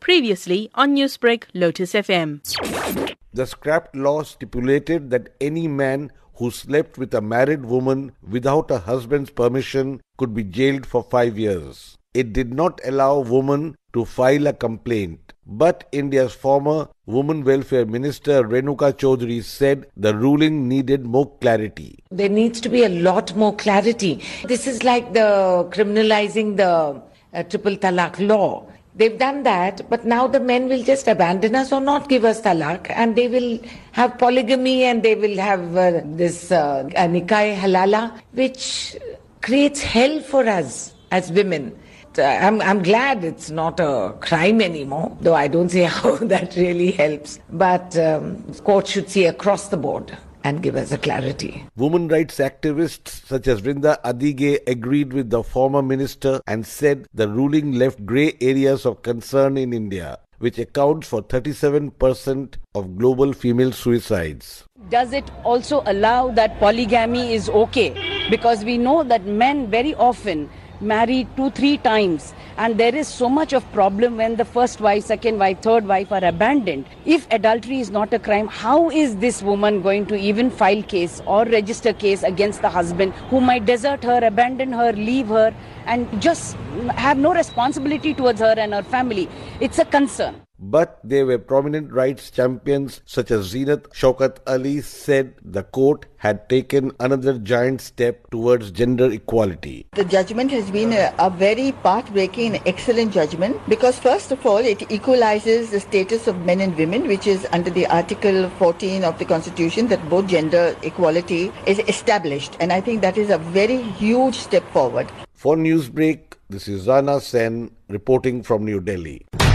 Previously on Newsbreak, Lotus FM. The scrapped law stipulated that any man who slept with a married woman without a husband's permission could be jailed for five years. It did not allow women to file a complaint. But India's former Women Welfare Minister Renuka Chaudhary said the ruling needed more clarity. There needs to be a lot more clarity. This is like the criminalizing the uh, triple talaq law. They've done that, but now the men will just abandon us or not give us talaq, and they will have polygamy and they will have uh, this uh, nikah halala, which creates hell for us as women. Uh, I'm, I'm glad it's not a crime anymore, though I don't see how that really helps. But um, courts should see across the board and give us a clarity. Women rights activists such as Brinda Adige agreed with the former minister and said the ruling left grey areas of concern in India, which accounts for 37% of global female suicides. Does it also allow that polygamy is okay? Because we know that men very often marry two, three times and there is so much of problem when the first wife, second wife, third wife are abandoned. If adultery is not a crime, how is this woman going to even file case or register case against the husband who might desert her, abandon her, leave her and just have no responsibility towards her and her family? It's a concern. But there were prominent rights champions such as Zeenat Shaukat Ali said the court had taken another giant step towards gender equality. The judgment has been a, a very path-breaking and excellent judgment because first of all it equalizes the status of men and women which is under the article 14 of the constitution that both gender equality is established and I think that is a very huge step forward. For Newsbreak, this is Rana Senn reporting from New Delhi.